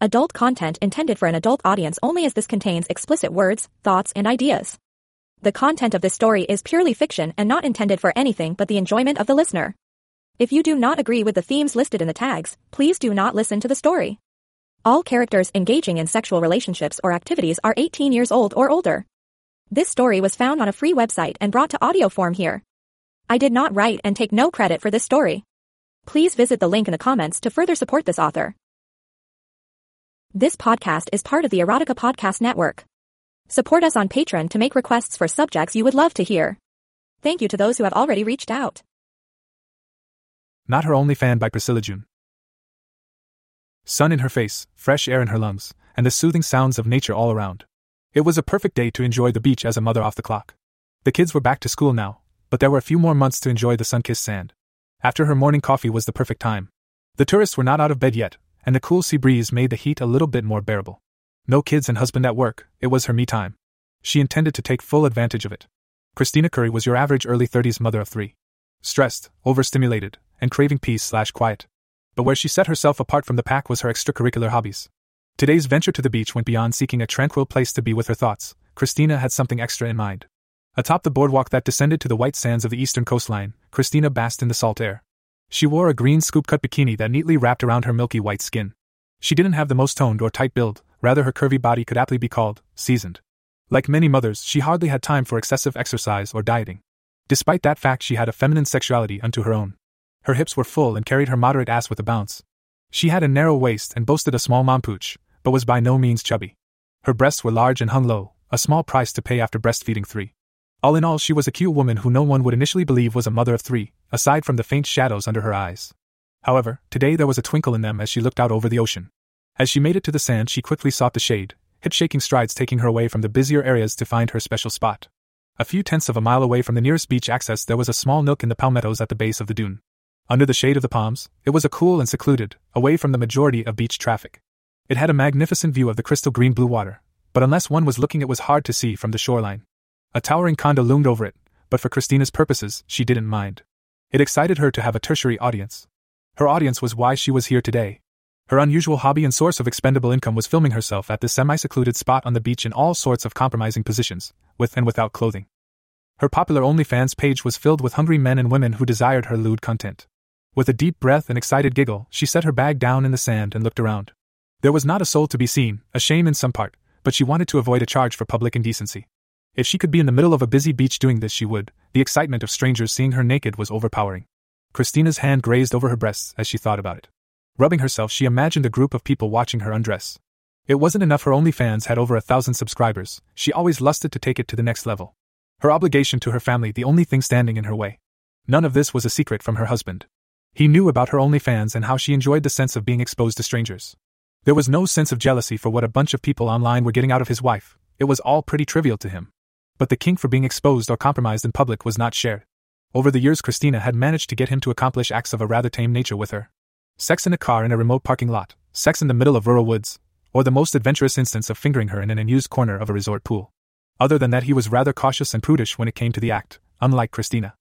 Adult content intended for an adult audience only as this contains explicit words, thoughts, and ideas. The content of this story is purely fiction and not intended for anything but the enjoyment of the listener. If you do not agree with the themes listed in the tags, please do not listen to the story. All characters engaging in sexual relationships or activities are 18 years old or older. This story was found on a free website and brought to audio form here. I did not write and take no credit for this story. Please visit the link in the comments to further support this author. This podcast is part of the Erotica Podcast Network. Support us on Patreon to make requests for subjects you would love to hear. Thank you to those who have already reached out. Not Her Only Fan by Priscilla June. Sun in her face, fresh air in her lungs, and the soothing sounds of nature all around. It was a perfect day to enjoy the beach as a mother off the clock. The kids were back to school now, but there were a few more months to enjoy the sun kissed sand. After her morning coffee was the perfect time. The tourists were not out of bed yet, and the cool sea breeze made the heat a little bit more bearable. No kids and husband at work, it was her me time. She intended to take full advantage of it. Christina Curry was your average early 30s mother of three. Stressed, overstimulated, and craving peace slash quiet. But where she set herself apart from the pack was her extracurricular hobbies. Today's venture to the beach went beyond seeking a tranquil place to be with her thoughts. Christina had something extra in mind. Atop the boardwalk that descended to the white sands of the eastern coastline, Christina basked in the salt air. She wore a green scoop cut bikini that neatly wrapped around her milky white skin. She didn't have the most toned or tight build, rather, her curvy body could aptly be called seasoned. Like many mothers, she hardly had time for excessive exercise or dieting. Despite that fact, she had a feminine sexuality unto her own. Her hips were full and carried her moderate ass with a bounce. She had a narrow waist and boasted a small mompooch, but was by no means chubby. Her breasts were large and hung low, a small price to pay after breastfeeding three. All in all, she was a cute woman who no one would initially believe was a mother of three, aside from the faint shadows under her eyes. However, today there was a twinkle in them as she looked out over the ocean. As she made it to the sand, she quickly sought the shade, hip shaking strides taking her away from the busier areas to find her special spot. A few tenths of a mile away from the nearest beach access, there was a small nook in the palmettos at the base of the dune. Under the shade of the palms, it was a cool and secluded, away from the majority of beach traffic. It had a magnificent view of the crystal green blue water, but unless one was looking, it was hard to see from the shoreline. A towering condo loomed over it, but for Christina's purposes, she didn't mind. It excited her to have a tertiary audience. Her audience was why she was here today. Her unusual hobby and source of expendable income was filming herself at this semi secluded spot on the beach in all sorts of compromising positions, with and without clothing. Her popular OnlyFans page was filled with hungry men and women who desired her lewd content. With a deep breath and excited giggle, she set her bag down in the sand and looked around. There was not a soul to be seen, a shame in some part, but she wanted to avoid a charge for public indecency. If she could be in the middle of a busy beach doing this, she would. The excitement of strangers seeing her naked was overpowering. Christina's hand grazed over her breasts as she thought about it. Rubbing herself, she imagined a group of people watching her undress. It wasn't enough her OnlyFans had over a thousand subscribers, she always lusted to take it to the next level. Her obligation to her family, the only thing standing in her way. None of this was a secret from her husband. He knew about her OnlyFans and how she enjoyed the sense of being exposed to strangers. There was no sense of jealousy for what a bunch of people online were getting out of his wife, it was all pretty trivial to him but the kink for being exposed or compromised in public was not shared. Over the years, Christina had managed to get him to accomplish acts of a rather tame nature with her. Sex in a car in a remote parking lot, sex in the middle of rural woods, or the most adventurous instance of fingering her in an unused corner of a resort pool. Other than that, he was rather cautious and prudish when it came to the act, unlike Christina.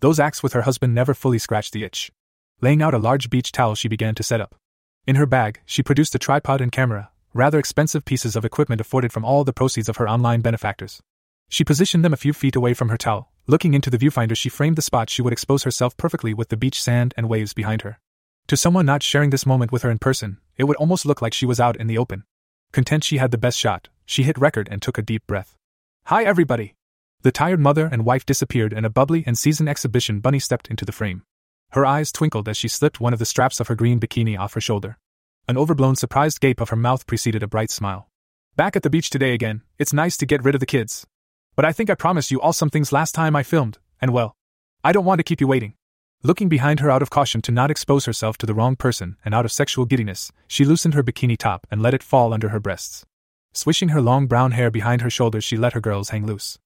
Those acts with her husband never fully scratched the itch. Laying out a large beach towel, she began to set up. In her bag, she produced a tripod and camera, rather expensive pieces of equipment afforded from all the proceeds of her online benefactors. She positioned them a few feet away from her towel. Looking into the viewfinder, she framed the spot she would expose herself perfectly with the beach sand and waves behind her. To someone not sharing this moment with her in person, it would almost look like she was out in the open. Content she had the best shot, she hit record and took a deep breath. Hi, everybody! The tired mother and wife disappeared, and a bubbly and seasoned exhibition bunny stepped into the frame. Her eyes twinkled as she slipped one of the straps of her green bikini off her shoulder. An overblown, surprised gape of her mouth preceded a bright smile. Back at the beach today again, it's nice to get rid of the kids. But I think I promised you all some things last time I filmed, and well, I don't want to keep you waiting. Looking behind her out of caution to not expose herself to the wrong person and out of sexual giddiness, she loosened her bikini top and let it fall under her breasts. Swishing her long brown hair behind her shoulders, she let her girls hang loose.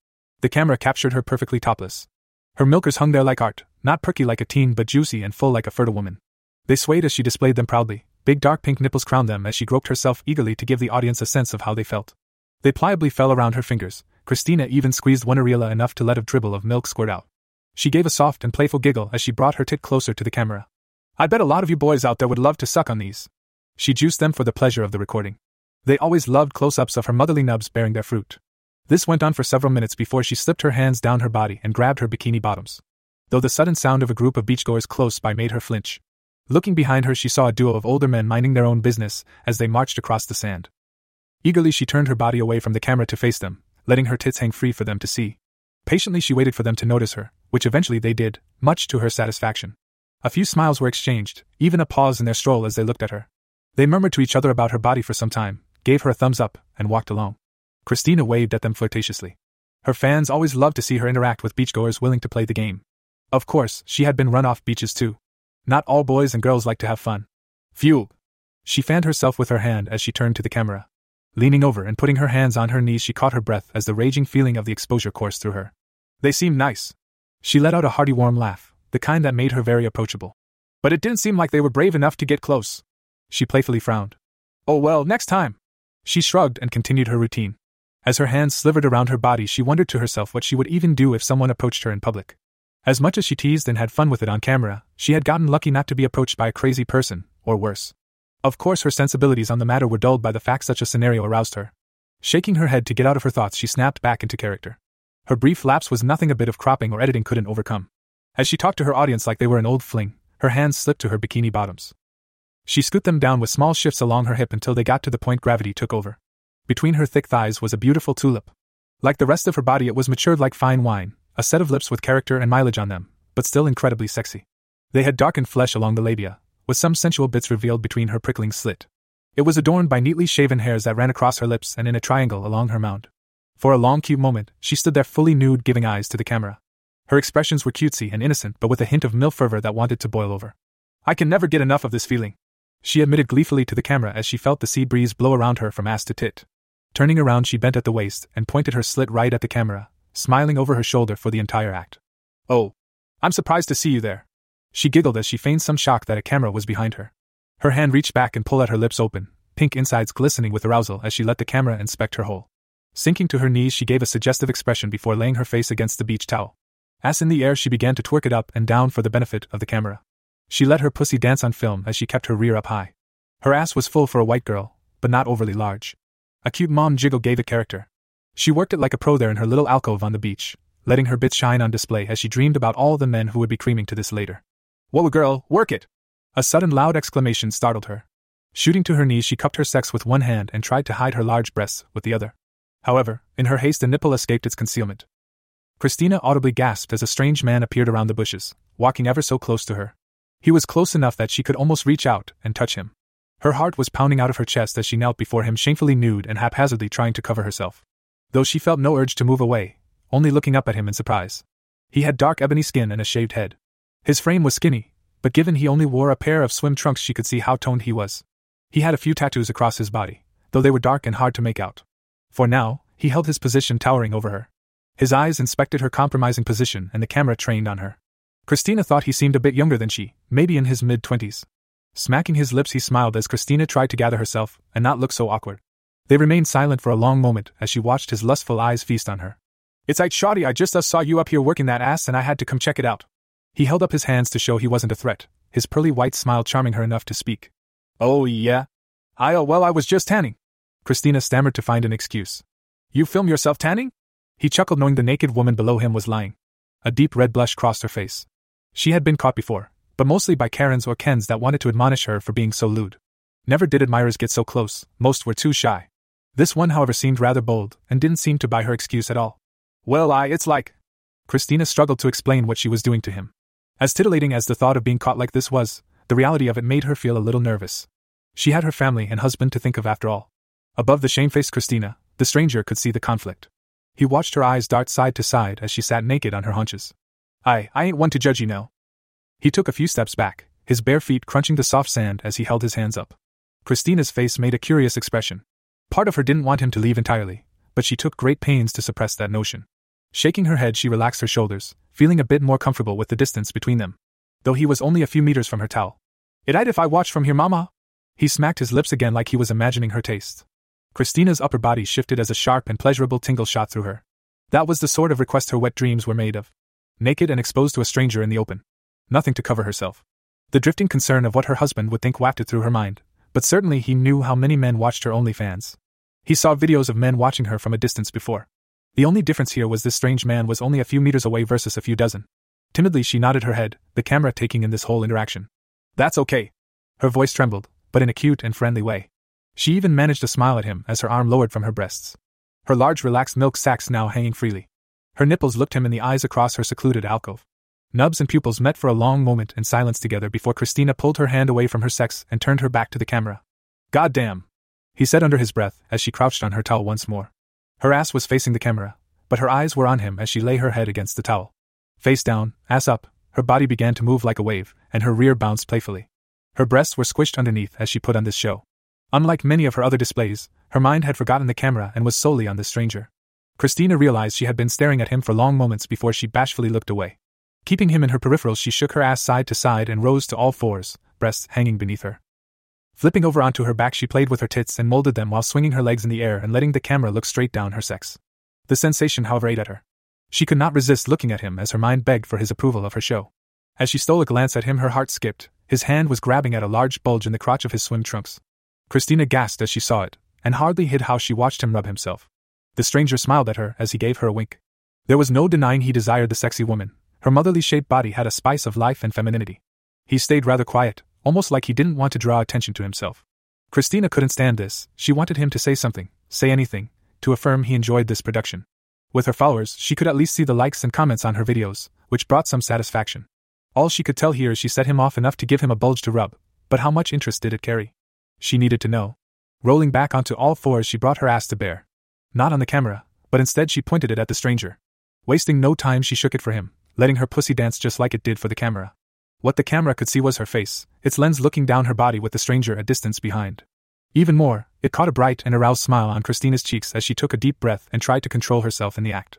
The camera captured her perfectly topless. Her milkers hung there like art, not perky like a teen but juicy and full like a fertile woman. They swayed as she displayed them proudly, big dark pink nipples crowned them as she groped herself eagerly to give the audience a sense of how they felt. They pliably fell around her fingers, Christina even squeezed one areola enough to let a dribble of milk squirt out. She gave a soft and playful giggle as she brought her tit closer to the camera. I bet a lot of you boys out there would love to suck on these. She juiced them for the pleasure of the recording. They always loved close ups of her motherly nubs bearing their fruit. This went on for several minutes before she slipped her hands down her body and grabbed her bikini bottoms. Though the sudden sound of a group of beachgoers close by made her flinch. Looking behind her, she saw a duo of older men minding their own business as they marched across the sand. Eagerly, she turned her body away from the camera to face them, letting her tits hang free for them to see. Patiently, she waited for them to notice her, which eventually they did, much to her satisfaction. A few smiles were exchanged, even a pause in their stroll as they looked at her. They murmured to each other about her body for some time, gave her a thumbs up, and walked along. Christina waved at them flirtatiously. Her fans always loved to see her interact with beachgoers willing to play the game. Of course, she had been run off beaches too. Not all boys and girls like to have fun. Phew! She fanned herself with her hand as she turned to the camera. Leaning over and putting her hands on her knees, she caught her breath as the raging feeling of the exposure coursed through her. They seemed nice. She let out a hearty, warm laugh, the kind that made her very approachable. But it didn't seem like they were brave enough to get close. She playfully frowned. Oh well, next time. She shrugged and continued her routine. As her hands slivered around her body, she wondered to herself what she would even do if someone approached her in public. As much as she teased and had fun with it on camera, she had gotten lucky not to be approached by a crazy person, or worse. Of course, her sensibilities on the matter were dulled by the fact such a scenario aroused her. Shaking her head to get out of her thoughts, she snapped back into character. Her brief lapse was nothing a bit of cropping or editing couldn't overcome. As she talked to her audience like they were an old fling, her hands slipped to her bikini bottoms. She scooped them down with small shifts along her hip until they got to the point gravity took over. Between her thick thighs was a beautiful tulip. Like the rest of her body, it was matured like fine wine, a set of lips with character and mileage on them, but still incredibly sexy. They had darkened flesh along the labia, with some sensual bits revealed between her prickling slit. It was adorned by neatly shaven hairs that ran across her lips and in a triangle along her mound. For a long, cute moment, she stood there fully nude, giving eyes to the camera. Her expressions were cutesy and innocent, but with a hint of milk fervor that wanted to boil over. I can never get enough of this feeling. She admitted gleefully to the camera as she felt the sea breeze blow around her from ass to tit. Turning around, she bent at the waist and pointed her slit right at the camera, smiling over her shoulder for the entire act. Oh, I'm surprised to see you there. She giggled as she feigned some shock that a camera was behind her. Her hand reached back and pulled at her lips open, pink insides glistening with arousal as she let the camera inspect her hole. Sinking to her knees, she gave a suggestive expression before laying her face against the beach towel. As in the air, she began to twerk it up and down for the benefit of the camera. She let her pussy dance on film as she kept her rear up high. Her ass was full for a white girl, but not overly large. A cute mom jiggle gave it character. She worked it like a pro there in her little alcove on the beach, letting her bits shine on display as she dreamed about all the men who would be creaming to this later. Whoa, girl, work it! A sudden loud exclamation startled her. Shooting to her knees, she cupped her sex with one hand and tried to hide her large breasts with the other. However, in her haste, a nipple escaped its concealment. Christina audibly gasped as a strange man appeared around the bushes, walking ever so close to her. He was close enough that she could almost reach out and touch him. Her heart was pounding out of her chest as she knelt before him, shamefully nude and haphazardly trying to cover herself. Though she felt no urge to move away, only looking up at him in surprise. He had dark ebony skin and a shaved head. His frame was skinny, but given he only wore a pair of swim trunks, she could see how toned he was. He had a few tattoos across his body, though they were dark and hard to make out. For now, he held his position towering over her. His eyes inspected her compromising position and the camera trained on her. Christina thought he seemed a bit younger than she, maybe in his mid twenties. Smacking his lips, he smiled as Christina tried to gather herself and not look so awkward. They remained silent for a long moment as she watched his lustful eyes feast on her. It's like shoddy, I just uh, saw you up here working that ass and I had to come check it out. He held up his hands to show he wasn't a threat, his pearly white smile charming her enough to speak. Oh, yeah? I, oh, well, I was just tanning. Christina stammered to find an excuse. You film yourself tanning? He chuckled, knowing the naked woman below him was lying. A deep red blush crossed her face. She had been caught before, but mostly by Karens or Kens that wanted to admonish her for being so lewd. Never did admirers get so close, most were too shy. This one, however, seemed rather bold, and didn't seem to buy her excuse at all. Well, I, it's like. Christina struggled to explain what she was doing to him. As titillating as the thought of being caught like this was, the reality of it made her feel a little nervous. She had her family and husband to think of after all. Above the shamefaced Christina, the stranger could see the conflict. He watched her eyes dart side to side as she sat naked on her haunches. I, I ain't one to judge you know, he took a few steps back, his bare feet crunching the soft sand as he held his hands up. Christina's face made a curious expression. Part of her didn't want him to leave entirely, but she took great pains to suppress that notion. Shaking her head, she relaxed her shoulders, feeling a bit more comfortable with the distance between them. Though he was only a few meters from her towel. It I'd if I watched from here, Mama? He smacked his lips again like he was imagining her taste. Christina's upper body shifted as a sharp and pleasurable tingle shot through her. That was the sort of request her wet dreams were made of. Naked and exposed to a stranger in the open nothing to cover herself. The drifting concern of what her husband would think wafted through her mind, But certainly he knew how many men watched her OnlyFans. He saw videos of men watching her from a distance before. The only difference here was this strange man was only a few meters away versus a few dozen. Timidly, she nodded her head, the camera taking in this whole interaction. That's okay. Her voice trembled, but in a cute and friendly way. She even managed to smile at him as her arm lowered from her breasts. Her large, relaxed milk sacks now hanging freely. Her nipples looked him in the eyes across her secluded alcove. Nubs and pupils met for a long moment in silence together before Christina pulled her hand away from her sex and turned her back to the camera. God damn! He said under his breath as she crouched on her towel once more. Her ass was facing the camera, but her eyes were on him as she lay her head against the towel. Face down, ass up, her body began to move like a wave, and her rear bounced playfully. Her breasts were squished underneath as she put on this show. Unlike many of her other displays, her mind had forgotten the camera and was solely on this stranger. Christina realized she had been staring at him for long moments before she bashfully looked away. Keeping him in her peripherals, she shook her ass side to side and rose to all fours, breasts hanging beneath her. Flipping over onto her back, she played with her tits and molded them while swinging her legs in the air and letting the camera look straight down her sex. The sensation, however, ate at her. She could not resist looking at him as her mind begged for his approval of her show. As she stole a glance at him, her heart skipped. His hand was grabbing at a large bulge in the crotch of his swim trunks. Christina gasped as she saw it, and hardly hid how she watched him rub himself. The stranger smiled at her as he gave her a wink. There was no denying he desired the sexy woman. Her motherly shaped body had a spice of life and femininity. He stayed rather quiet, almost like he didn't want to draw attention to himself. Christina couldn't stand this, she wanted him to say something, say anything, to affirm he enjoyed this production. With her followers, she could at least see the likes and comments on her videos, which brought some satisfaction. All she could tell here is she set him off enough to give him a bulge to rub, but how much interest did it carry? She needed to know. Rolling back onto all fours, she brought her ass to bear. Not on the camera, but instead she pointed it at the stranger. Wasting no time, she shook it for him, letting her pussy dance just like it did for the camera. What the camera could see was her face, its lens looking down her body with the stranger a distance behind. Even more, it caught a bright and aroused smile on Christina's cheeks as she took a deep breath and tried to control herself in the act.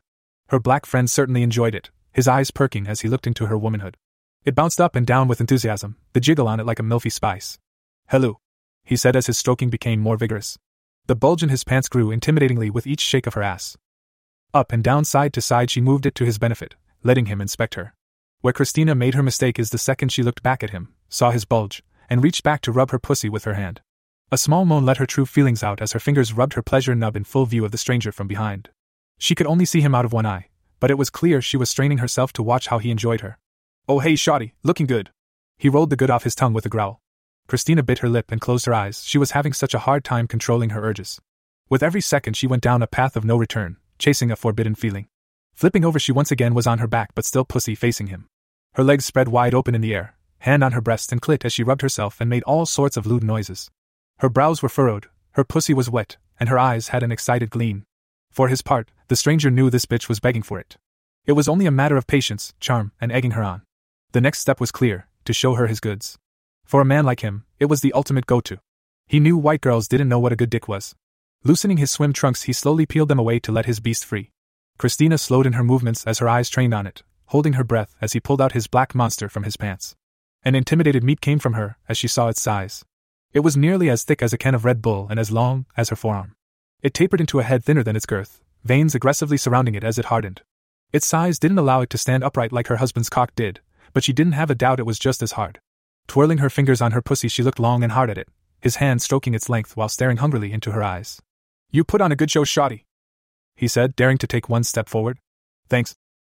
Her black friend certainly enjoyed it, his eyes perking as he looked into her womanhood. It bounced up and down with enthusiasm, the jiggle on it like a milky spice. Hello, he said as his stroking became more vigorous. The bulge in his pants grew intimidatingly with each shake of her ass. Up and down side to side she moved it to his benefit, letting him inspect her. Where Christina made her mistake is the second she looked back at him, saw his bulge, and reached back to rub her pussy with her hand. A small moan let her true feelings out as her fingers rubbed her pleasure nub in full view of the stranger from behind. She could only see him out of one eye, but it was clear she was straining herself to watch how he enjoyed her. Oh hey shawty, looking good. He rolled the good off his tongue with a growl. Christina bit her lip and closed her eyes, she was having such a hard time controlling her urges. With every second, she went down a path of no return, chasing a forbidden feeling. Flipping over, she once again was on her back but still pussy facing him. Her legs spread wide open in the air, hand on her breast and clit as she rubbed herself and made all sorts of lewd noises. Her brows were furrowed, her pussy was wet, and her eyes had an excited gleam. For his part, the stranger knew this bitch was begging for it. It was only a matter of patience, charm, and egging her on. The next step was clear to show her his goods. For a man like him, it was the ultimate go to. He knew white girls didn't know what a good dick was. Loosening his swim trunks, he slowly peeled them away to let his beast free. Christina slowed in her movements as her eyes trained on it, holding her breath as he pulled out his black monster from his pants. An intimidated meat came from her as she saw its size. It was nearly as thick as a can of Red Bull and as long as her forearm. It tapered into a head thinner than its girth, veins aggressively surrounding it as it hardened. Its size didn't allow it to stand upright like her husband's cock did, but she didn't have a doubt it was just as hard. Twirling her fingers on her pussy, she looked long and hard at it, his hand stroking its length while staring hungrily into her eyes. You put on a good show, Shotty, he said, daring to take one step forward. Thanks.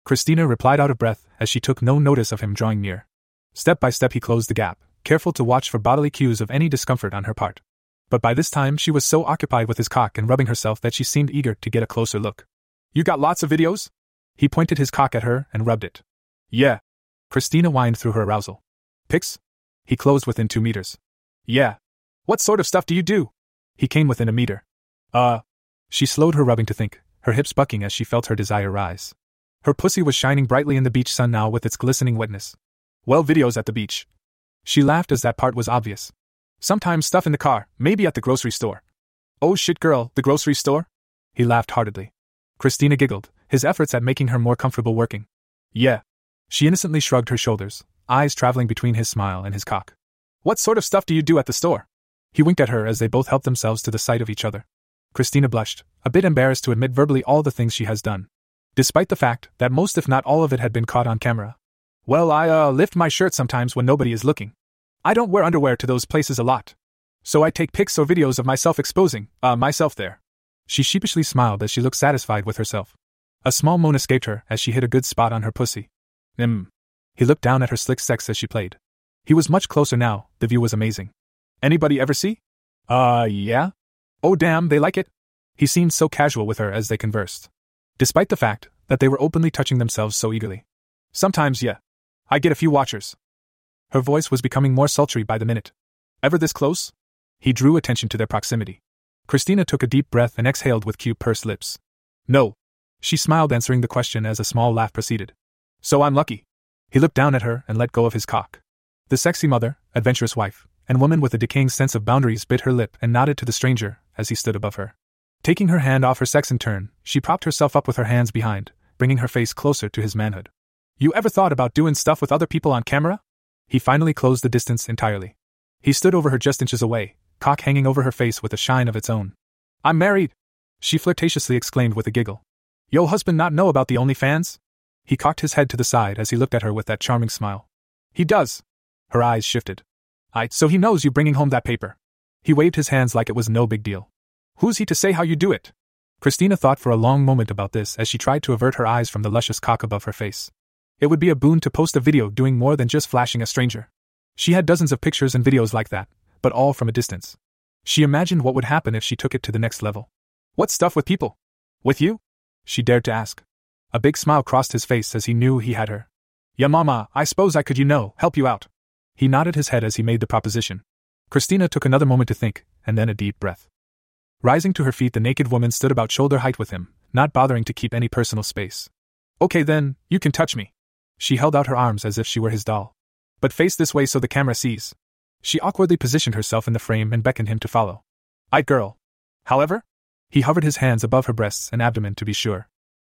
Christina replied out of breath as she took no notice of him drawing near. Step by step, he closed the gap, careful to watch for bodily cues of any discomfort on her part. But by this time, she was so occupied with his cock and rubbing herself that she seemed eager to get a closer look. You got lots of videos? He pointed his cock at her and rubbed it. Yeah. Christina whined through her arousal. Pics? He closed within two meters. Yeah. What sort of stuff do you do? He came within a meter. Uh. She slowed her rubbing to think, her hips bucking as she felt her desire rise. Her pussy was shining brightly in the beach sun now with its glistening wetness. Well, videos at the beach. She laughed as that part was obvious. Sometimes stuff in the car, maybe at the grocery store. Oh shit, girl, the grocery store? He laughed heartedly. Christina giggled, his efforts at making her more comfortable working. Yeah. She innocently shrugged her shoulders, eyes traveling between his smile and his cock. What sort of stuff do you do at the store? He winked at her as they both helped themselves to the sight of each other. Christina blushed, a bit embarrassed to admit verbally all the things she has done. Despite the fact that most, if not all of it, had been caught on camera. Well, I, uh, lift my shirt sometimes when nobody is looking. I don't wear underwear to those places a lot. So I take pics or videos of myself exposing, uh, myself there. She sheepishly smiled as she looked satisfied with herself. A small moan escaped her as she hit a good spot on her pussy. Hmm. He looked down at her slick sex as she played. He was much closer now, the view was amazing. Anybody ever see? Uh, yeah? Oh, damn, they like it? He seemed so casual with her as they conversed. Despite the fact that they were openly touching themselves so eagerly. Sometimes, yeah. I get a few watchers. Her voice was becoming more sultry by the minute. Ever this close? He drew attention to their proximity. Christina took a deep breath and exhaled with cute pursed lips. No. She smiled, answering the question as a small laugh proceeded. So I'm lucky. He looked down at her and let go of his cock. The sexy mother, adventurous wife, and woman with a decaying sense of boundaries bit her lip and nodded to the stranger as he stood above her. Taking her hand off her sex in turn, she propped herself up with her hands behind, bringing her face closer to his manhood. You ever thought about doing stuff with other people on camera? He finally closed the distance entirely. He stood over her just inches away, cock hanging over her face with a shine of its own. I'm married! She flirtatiously exclaimed with a giggle. Yo husband not know about the OnlyFans? He cocked his head to the side as he looked at her with that charming smile. He does. Her eyes shifted. I, so he knows you bringing home that paper. He waved his hands like it was no big deal. Who's he to say how you do it? Christina thought for a long moment about this as she tried to avert her eyes from the luscious cock above her face. It would be a boon to post a video doing more than just flashing a stranger. She had dozens of pictures and videos like that, but all from a distance. She imagined what would happen if she took it to the next level. What stuff with people? With you? She dared to ask. A big smile crossed his face as he knew he had her. Yeah, mama, I suppose I could, you know, help you out. He nodded his head as he made the proposition. Christina took another moment to think, and then a deep breath. Rising to her feet, the naked woman stood about shoulder height with him, not bothering to keep any personal space. Okay then, you can touch me. She held out her arms as if she were his doll. But face this way so the camera sees. She awkwardly positioned herself in the frame and beckoned him to follow. I girl. However? He hovered his hands above her breasts and abdomen to be sure.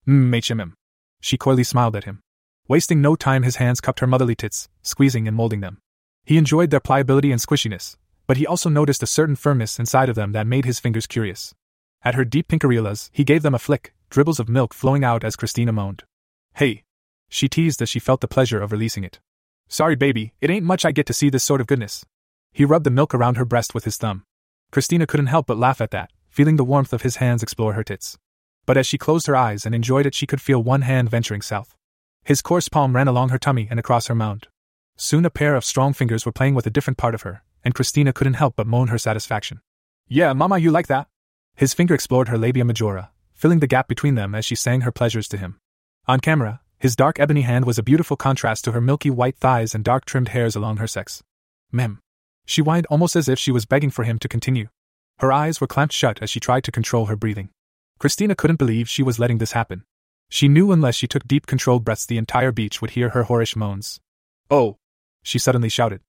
Mmm, She coyly smiled at him. Wasting no time, his hands cupped her motherly tits, squeezing and molding them. He enjoyed their pliability and squishiness, but he also noticed a certain firmness inside of them that made his fingers curious. At her deep pink areolas, he gave them a flick, dribbles of milk flowing out as Christina moaned. Hey! She teased as she felt the pleasure of releasing it. Sorry, baby, it ain't much I get to see this sort of goodness. He rubbed the milk around her breast with his thumb. Christina couldn't help but laugh at that, feeling the warmth of his hands explore her tits. But as she closed her eyes and enjoyed it, she could feel one hand venturing south. His coarse palm ran along her tummy and across her mound. Soon a pair of strong fingers were playing with a different part of her, and Christina couldn't help but moan her satisfaction. Yeah, Mama, you like that? His finger explored her labia majora, filling the gap between them as she sang her pleasures to him. On camera, his dark ebony hand was a beautiful contrast to her milky white thighs and dark trimmed hairs along her sex. Mem. She whined almost as if she was begging for him to continue. Her eyes were clamped shut as she tried to control her breathing. Christina couldn't believe she was letting this happen. She knew unless she took deep controlled breaths the entire beach would hear her whorish moans. Oh! She suddenly shouted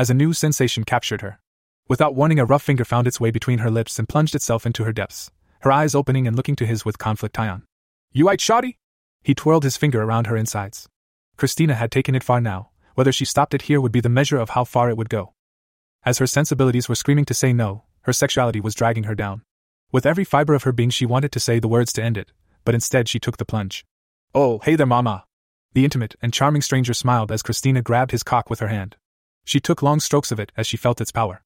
as a new sensation captured her. Without warning, a rough finger found its way between her lips and plunged itself into her depths, her eyes opening and looking to his with conflict on. You white shoddy? He twirled his finger around her insides. Christina had taken it far now, whether she stopped it here would be the measure of how far it would go. As her sensibilities were screaming to say no, her sexuality was dragging her down. With every fiber of her being, she wanted to say the words to end it, but instead she took the plunge. Oh, hey there, Mama! The intimate and charming stranger smiled as Christina grabbed his cock with her hand. She took long strokes of it as she felt its power.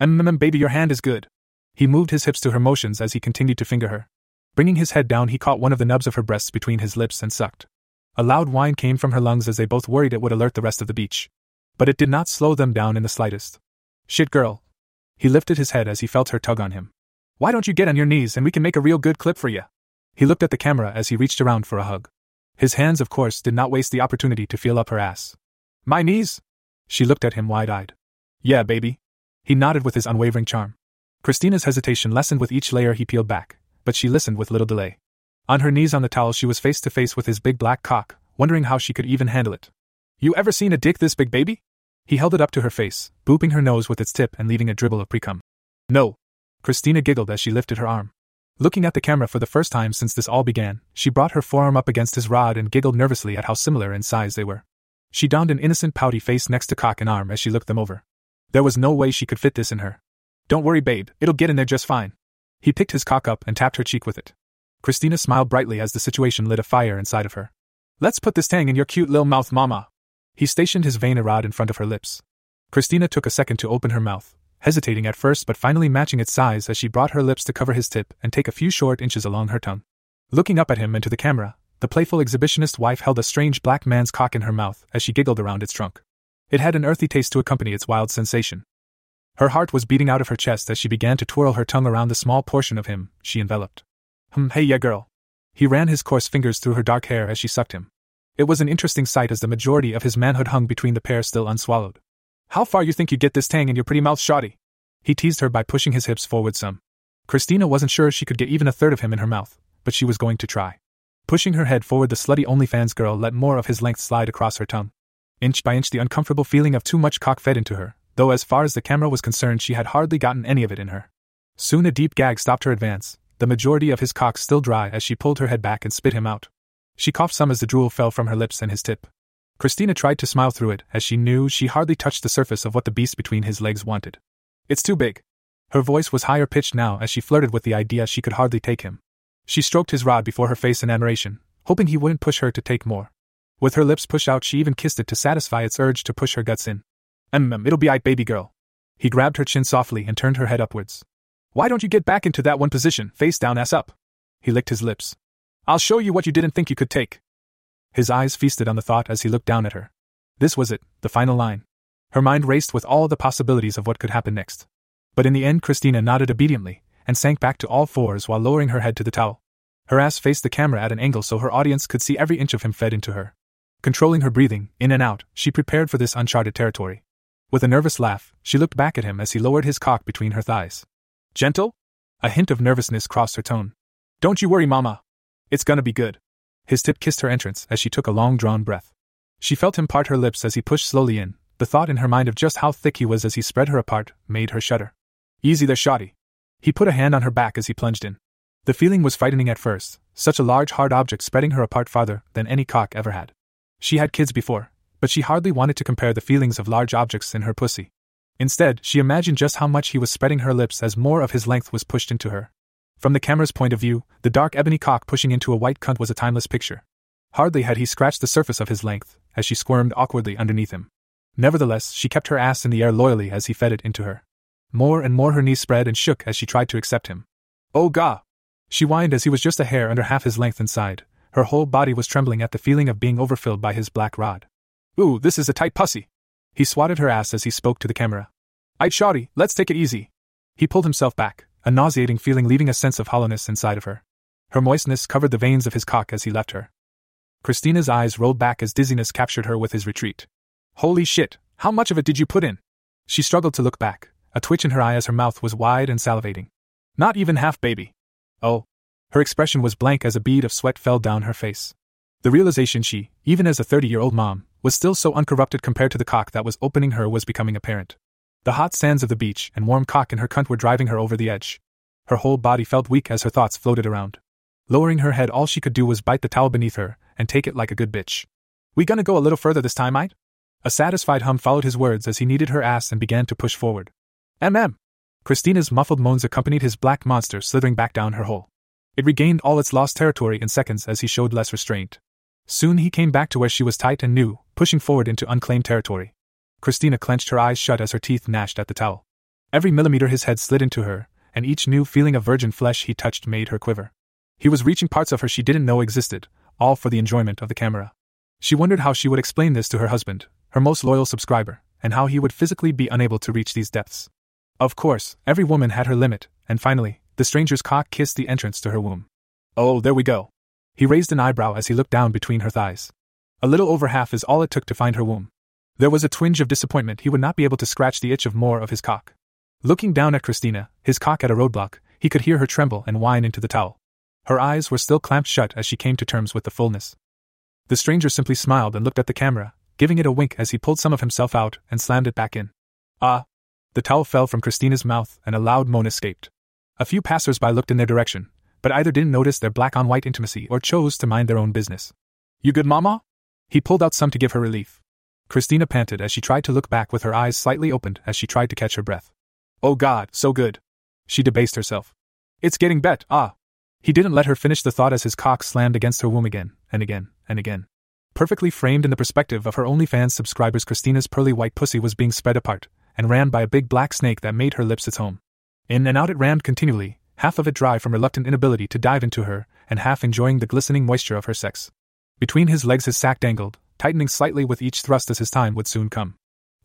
Mm, baby, your hand is good. He moved his hips to her motions as he continued to finger her. Bringing his head down, he caught one of the nubs of her breasts between his lips and sucked. A loud whine came from her lungs as they both worried it would alert the rest of the beach. But it did not slow them down in the slightest. Shit, girl. He lifted his head as he felt her tug on him. Why don't you get on your knees and we can make a real good clip for you? He looked at the camera as he reached around for a hug. His hands, of course, did not waste the opportunity to feel up her ass. My knees? She looked at him wide eyed. Yeah, baby. He nodded with his unwavering charm. Christina's hesitation lessened with each layer he peeled back, but she listened with little delay. On her knees on the towel, she was face to face with his big black cock, wondering how she could even handle it. You ever seen a dick this big, baby? He held it up to her face, booping her nose with its tip and leaving a dribble of precum. No. Christina giggled as she lifted her arm. Looking at the camera for the first time since this all began, she brought her forearm up against his rod and giggled nervously at how similar in size they were. She donned an innocent pouty face next to cock and arm as she looked them over. There was no way she could fit this in her. Don't worry, babe, it'll get in there just fine. He picked his cock up and tapped her cheek with it. Christina smiled brightly as the situation lit a fire inside of her. Let's put this tang in your cute little mouth, mama. He stationed his vein rod in front of her lips. Christina took a second to open her mouth, hesitating at first but finally matching its size as she brought her lips to cover his tip and take a few short inches along her tongue. Looking up at him and to the camera, the playful exhibitionist wife held a strange black man's cock in her mouth as she giggled around its trunk. It had an earthy taste to accompany its wild sensation. Her heart was beating out of her chest as she began to twirl her tongue around the small portion of him she enveloped. Hm, hey, yeah, girl. He ran his coarse fingers through her dark hair as she sucked him. It was an interesting sight as the majority of his manhood hung between the pair still unswallowed. How far you think you get this tang in your pretty mouth, shoddy? He teased her by pushing his hips forward some. Christina wasn't sure she could get even a third of him in her mouth, but she was going to try. Pushing her head forward, the slutty OnlyFans girl let more of his length slide across her tongue. Inch by inch, the uncomfortable feeling of too much cock fed into her, though as far as the camera was concerned, she had hardly gotten any of it in her. Soon a deep gag stopped her advance, the majority of his cock still dry as she pulled her head back and spit him out. She coughed some as the drool fell from her lips and his tip. Christina tried to smile through it, as she knew she hardly touched the surface of what the beast between his legs wanted. It's too big. Her voice was higher pitched now as she flirted with the idea she could hardly take him. She stroked his rod before her face in admiration, hoping he wouldn't push her to take more. With her lips pushed out, she even kissed it to satisfy its urge to push her guts in. Mm, it'll be aight, baby girl. He grabbed her chin softly and turned her head upwards. Why don't you get back into that one position, face down, ass up? He licked his lips. I'll show you what you didn't think you could take. His eyes feasted on the thought as he looked down at her. This was it, the final line. Her mind raced with all the possibilities of what could happen next. But in the end, Christina nodded obediently and sank back to all fours while lowering her head to the towel. Her ass faced the camera at an angle so her audience could see every inch of him fed into her. Controlling her breathing, in and out, she prepared for this uncharted territory. With a nervous laugh, she looked back at him as he lowered his cock between her thighs. Gentle? A hint of nervousness crossed her tone. Don't you worry, Mama. It's gonna be good. His tip kissed her entrance as she took a long drawn breath. She felt him part her lips as he pushed slowly in, the thought in her mind of just how thick he was as he spread her apart made her shudder. Easy there, shoddy. He put a hand on her back as he plunged in. The feeling was frightening at first, such a large hard object spreading her apart farther than any cock ever had. She had kids before, but she hardly wanted to compare the feelings of large objects in her pussy. Instead, she imagined just how much he was spreading her lips as more of his length was pushed into her. From the camera's point of view, the dark ebony cock pushing into a white cunt was a timeless picture. Hardly had he scratched the surface of his length, as she squirmed awkwardly underneath him. Nevertheless, she kept her ass in the air loyally as he fed it into her. More and more her knees spread and shook as she tried to accept him. Oh, gah! She whined as he was just a hair under half his length inside. Her whole body was trembling at the feeling of being overfilled by his black rod. Ooh, this is a tight pussy. He swatted her ass as he spoke to the camera. I'd shoddy, let's take it easy. He pulled himself back, a nauseating feeling leaving a sense of hollowness inside of her. Her moistness covered the veins of his cock as he left her. Christina's eyes rolled back as dizziness captured her with his retreat. Holy shit, how much of it did you put in? She struggled to look back, a twitch in her eye as her mouth was wide and salivating. Not even half baby. Oh. Her expression was blank as a bead of sweat fell down her face. The realization she, even as a 30 year old mom, was still so uncorrupted compared to the cock that was opening her was becoming apparent. The hot sands of the beach and warm cock in her cunt were driving her over the edge. Her whole body felt weak as her thoughts floated around. Lowering her head, all she could do was bite the towel beneath her and take it like a good bitch. We gonna go a little further this time, mate? A satisfied hum followed his words as he kneaded her ass and began to push forward. MM. Christina's muffled moans accompanied his black monster slithering back down her hole. It regained all its lost territory in seconds as he showed less restraint. Soon he came back to where she was tight and new, pushing forward into unclaimed territory. Christina clenched her eyes shut as her teeth gnashed at the towel. Every millimeter his head slid into her, and each new feeling of virgin flesh he touched made her quiver. He was reaching parts of her she didn't know existed, all for the enjoyment of the camera. She wondered how she would explain this to her husband, her most loyal subscriber, and how he would physically be unable to reach these depths. Of course, every woman had her limit, and finally, the stranger's cock kissed the entrance to her womb. Oh, there we go. He raised an eyebrow as he looked down between her thighs. A little over half is all it took to find her womb. There was a twinge of disappointment he would not be able to scratch the itch of more of his cock. Looking down at Christina, his cock at a roadblock, he could hear her tremble and whine into the towel. Her eyes were still clamped shut as she came to terms with the fullness. The stranger simply smiled and looked at the camera, giving it a wink as he pulled some of himself out and slammed it back in. Ah! The towel fell from Christina's mouth and a loud moan escaped. A few passers by looked in their direction, but either didn't notice their black on white intimacy or chose to mind their own business. You good, Mama? He pulled out some to give her relief. Christina panted as she tried to look back with her eyes slightly opened as she tried to catch her breath. Oh God, so good. She debased herself. It's getting bet, ah. He didn't let her finish the thought as his cock slammed against her womb again, and again, and again. Perfectly framed in the perspective of her OnlyFans subscribers, Christina's pearly white pussy was being spread apart, and ran by a big black snake that made her lips its home. In and out it ran continually, half of it dry from reluctant inability to dive into her, and half enjoying the glistening moisture of her sex. Between his legs his sack dangled, tightening slightly with each thrust as his time would soon come.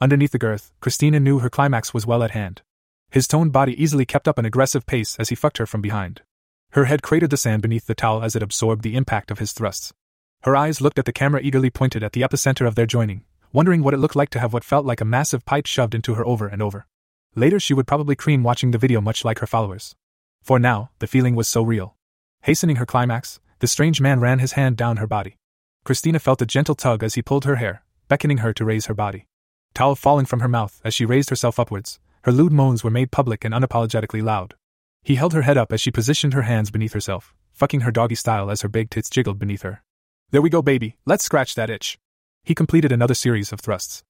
Underneath the girth, Christina knew her climax was well at hand. His toned body easily kept up an aggressive pace as he fucked her from behind. Her head cratered the sand beneath the towel as it absorbed the impact of his thrusts. Her eyes looked at the camera eagerly pointed at the epicenter of their joining, wondering what it looked like to have what felt like a massive pipe shoved into her over and over. Later, she would probably cream watching the video much like her followers. For now, the feeling was so real. Hastening her climax, the strange man ran his hand down her body. Christina felt a gentle tug as he pulled her hair, beckoning her to raise her body. Towel falling from her mouth as she raised herself upwards, her lewd moans were made public and unapologetically loud. He held her head up as she positioned her hands beneath herself, fucking her doggy style as her big tits jiggled beneath her. There we go, baby, let's scratch that itch. He completed another series of thrusts.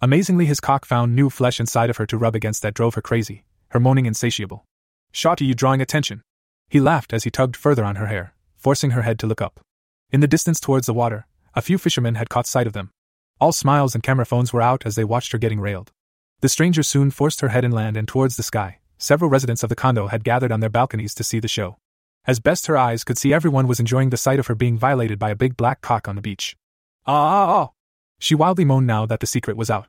Amazingly, his cock found new flesh inside of her to rub against that drove her crazy, her moaning insatiable. Shawty, you drawing attention. He laughed as he tugged further on her hair, forcing her head to look up. In the distance towards the water, a few fishermen had caught sight of them. All smiles and camera phones were out as they watched her getting railed. The stranger soon forced her head inland and towards the sky. Several residents of the condo had gathered on their balconies to see the show. As best her eyes could see, everyone was enjoying the sight of her being violated by a big black cock on the beach. Ah, ah, ah! She wildly moaned now that the secret was out.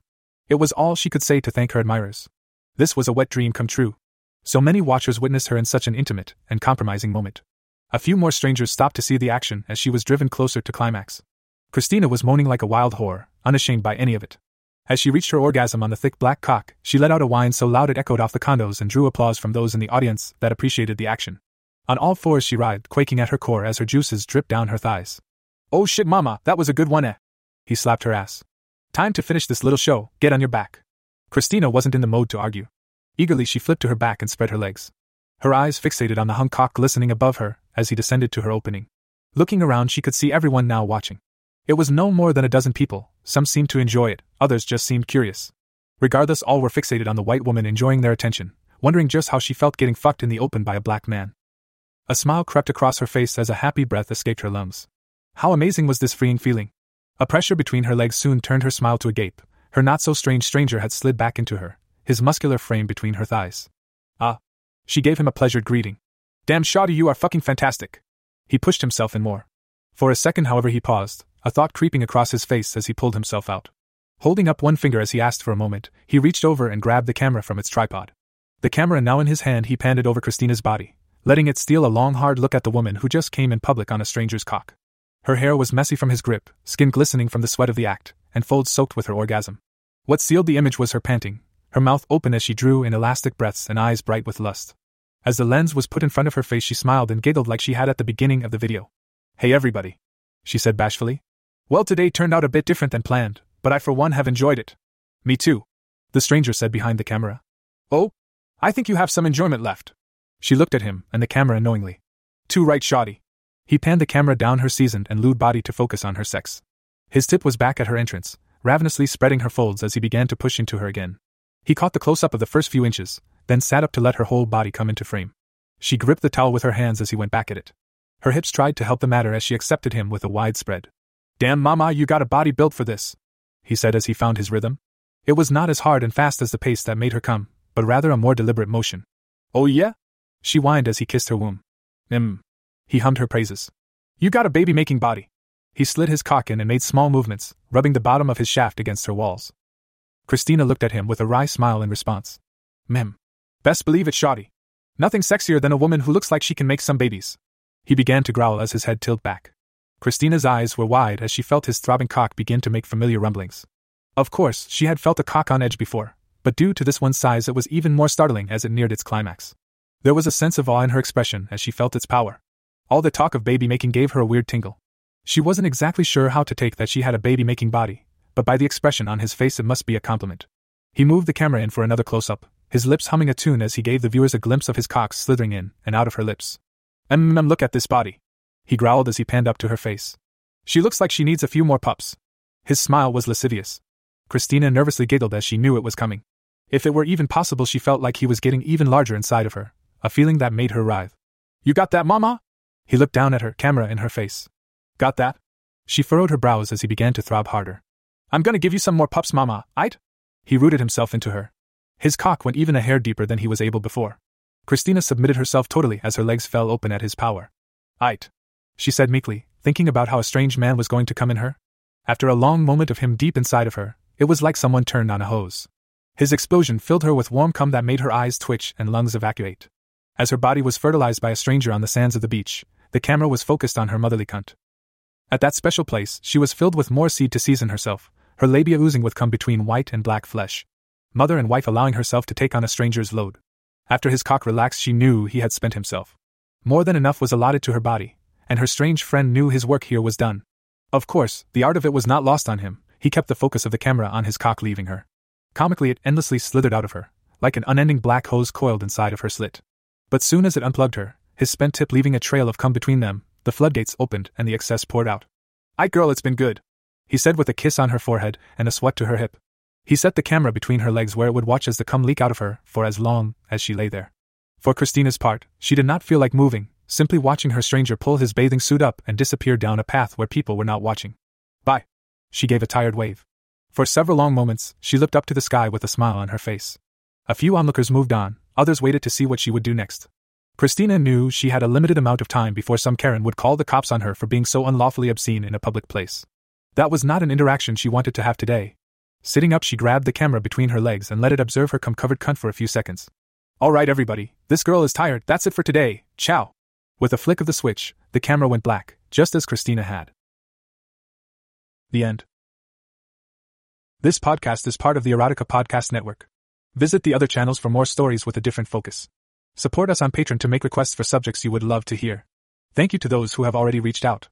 It was all she could say to thank her admirers. This was a wet dream come true. So many watchers witnessed her in such an intimate and compromising moment. A few more strangers stopped to see the action as she was driven closer to climax. Christina was moaning like a wild whore, unashamed by any of it. As she reached her orgasm on the thick black cock, she let out a whine so loud it echoed off the condos and drew applause from those in the audience that appreciated the action. On all fours she writhed, quaking at her core as her juices dripped down her thighs. Oh shit, mama, that was a good one, eh? He slapped her ass. Time to finish this little show, get on your back. Christina wasn't in the mode to argue. Eagerly, she flipped to her back and spread her legs. Her eyes fixated on the hung cock glistening above her as he descended to her opening. Looking around, she could see everyone now watching. It was no more than a dozen people, some seemed to enjoy it, others just seemed curious. Regardless, all were fixated on the white woman enjoying their attention, wondering just how she felt getting fucked in the open by a black man. A smile crept across her face as a happy breath escaped her lungs. How amazing was this freeing feeling! A pressure between her legs soon turned her smile to a gape. Her not so strange stranger had slid back into her, his muscular frame between her thighs. Ah! She gave him a pleasured greeting. Damn, Shawty, you are fucking fantastic! He pushed himself in more. For a second, however, he paused, a thought creeping across his face as he pulled himself out. Holding up one finger as he asked for a moment, he reached over and grabbed the camera from its tripod. The camera now in his hand, he panned it over Christina's body, letting it steal a long, hard look at the woman who just came in public on a stranger's cock. Her hair was messy from his grip, skin glistening from the sweat of the act, and folds soaked with her orgasm. What sealed the image was her panting, her mouth open as she drew in elastic breaths and eyes bright with lust. As the lens was put in front of her face, she smiled and giggled like she had at the beginning of the video. Hey, everybody, she said bashfully. Well, today turned out a bit different than planned, but I for one have enjoyed it. Me too, the stranger said behind the camera. Oh? I think you have some enjoyment left. She looked at him and the camera knowingly. Too right, shoddy. He panned the camera down her seasoned and lewd body to focus on her sex. His tip was back at her entrance, ravenously spreading her folds as he began to push into her again. He caught the close up of the first few inches, then sat up to let her whole body come into frame. She gripped the towel with her hands as he went back at it. Her hips tried to help the matter as she accepted him with a wide spread. Damn, Mama, you got a body built for this, he said as he found his rhythm. It was not as hard and fast as the pace that made her come, but rather a more deliberate motion. Oh, yeah? She whined as he kissed her womb. Mm. He hummed her praises. You got a baby making body. He slid his cock in and made small movements, rubbing the bottom of his shaft against her walls. Christina looked at him with a wry smile in response. Mem. Best believe it, shoddy. Nothing sexier than a woman who looks like she can make some babies. He began to growl as his head tilted back. Christina's eyes were wide as she felt his throbbing cock begin to make familiar rumblings. Of course, she had felt a cock on edge before, but due to this one's size, it was even more startling as it neared its climax. There was a sense of awe in her expression as she felt its power. All the talk of baby making gave her a weird tingle. She wasn't exactly sure how to take that she had a baby making body, but by the expression on his face, it must be a compliment. He moved the camera in for another close up, his lips humming a tune as he gave the viewers a glimpse of his cock slithering in and out of her lips. Mmm, look at this body he growled as he panned up to her face. She looks like she needs a few more pups. His smile was lascivious. Christina nervously giggled as she knew it was coming. If it were even possible, she felt like he was getting even larger inside of her, a feeling that made her writhe. You got that, Mama? He looked down at her, camera in her face. Got that? She furrowed her brows as he began to throb harder. I'm gonna give you some more pups, Mama, aight? He rooted himself into her, His cock went even a hair deeper than he was able before. Christina submitted herself totally as her legs fell open at his power. It. She said meekly, thinking about how a strange man was going to come in her. After a long moment of him deep inside of her, it was like someone turned on a hose. His explosion filled her with warm cum that made her eyes twitch and lungs evacuate. As her body was fertilized by a stranger on the sands of the beach, the camera was focused on her motherly cunt. At that special place, she was filled with more seed to season herself, her labia oozing with cum between white and black flesh. Mother and wife allowing herself to take on a stranger's load. After his cock relaxed, she knew he had spent himself. More than enough was allotted to her body, and her strange friend knew his work here was done. Of course, the art of it was not lost on him, he kept the focus of the camera on his cock leaving her. Comically, it endlessly slithered out of her, like an unending black hose coiled inside of her slit. But soon as it unplugged her, his spent tip leaving a trail of cum between them, the floodgates opened and the excess poured out. I girl, it's been good. He said with a kiss on her forehead and a sweat to her hip. He set the camera between her legs where it would watch as the cum leak out of her for as long as she lay there. For Christina's part, she did not feel like moving, simply watching her stranger pull his bathing suit up and disappear down a path where people were not watching. Bye. She gave a tired wave. For several long moments, she looked up to the sky with a smile on her face. A few onlookers moved on, others waited to see what she would do next. Christina knew she had a limited amount of time before some Karen would call the cops on her for being so unlawfully obscene in a public place. That was not an interaction she wanted to have today. Sitting up, she grabbed the camera between her legs and let it observe her cum covered cunt for a few seconds. All right, everybody, this girl is tired, that's it for today, ciao. With a flick of the switch, the camera went black, just as Christina had. The end. This podcast is part of the Erotica Podcast Network. Visit the other channels for more stories with a different focus. Support us on Patreon to make requests for subjects you would love to hear. Thank you to those who have already reached out.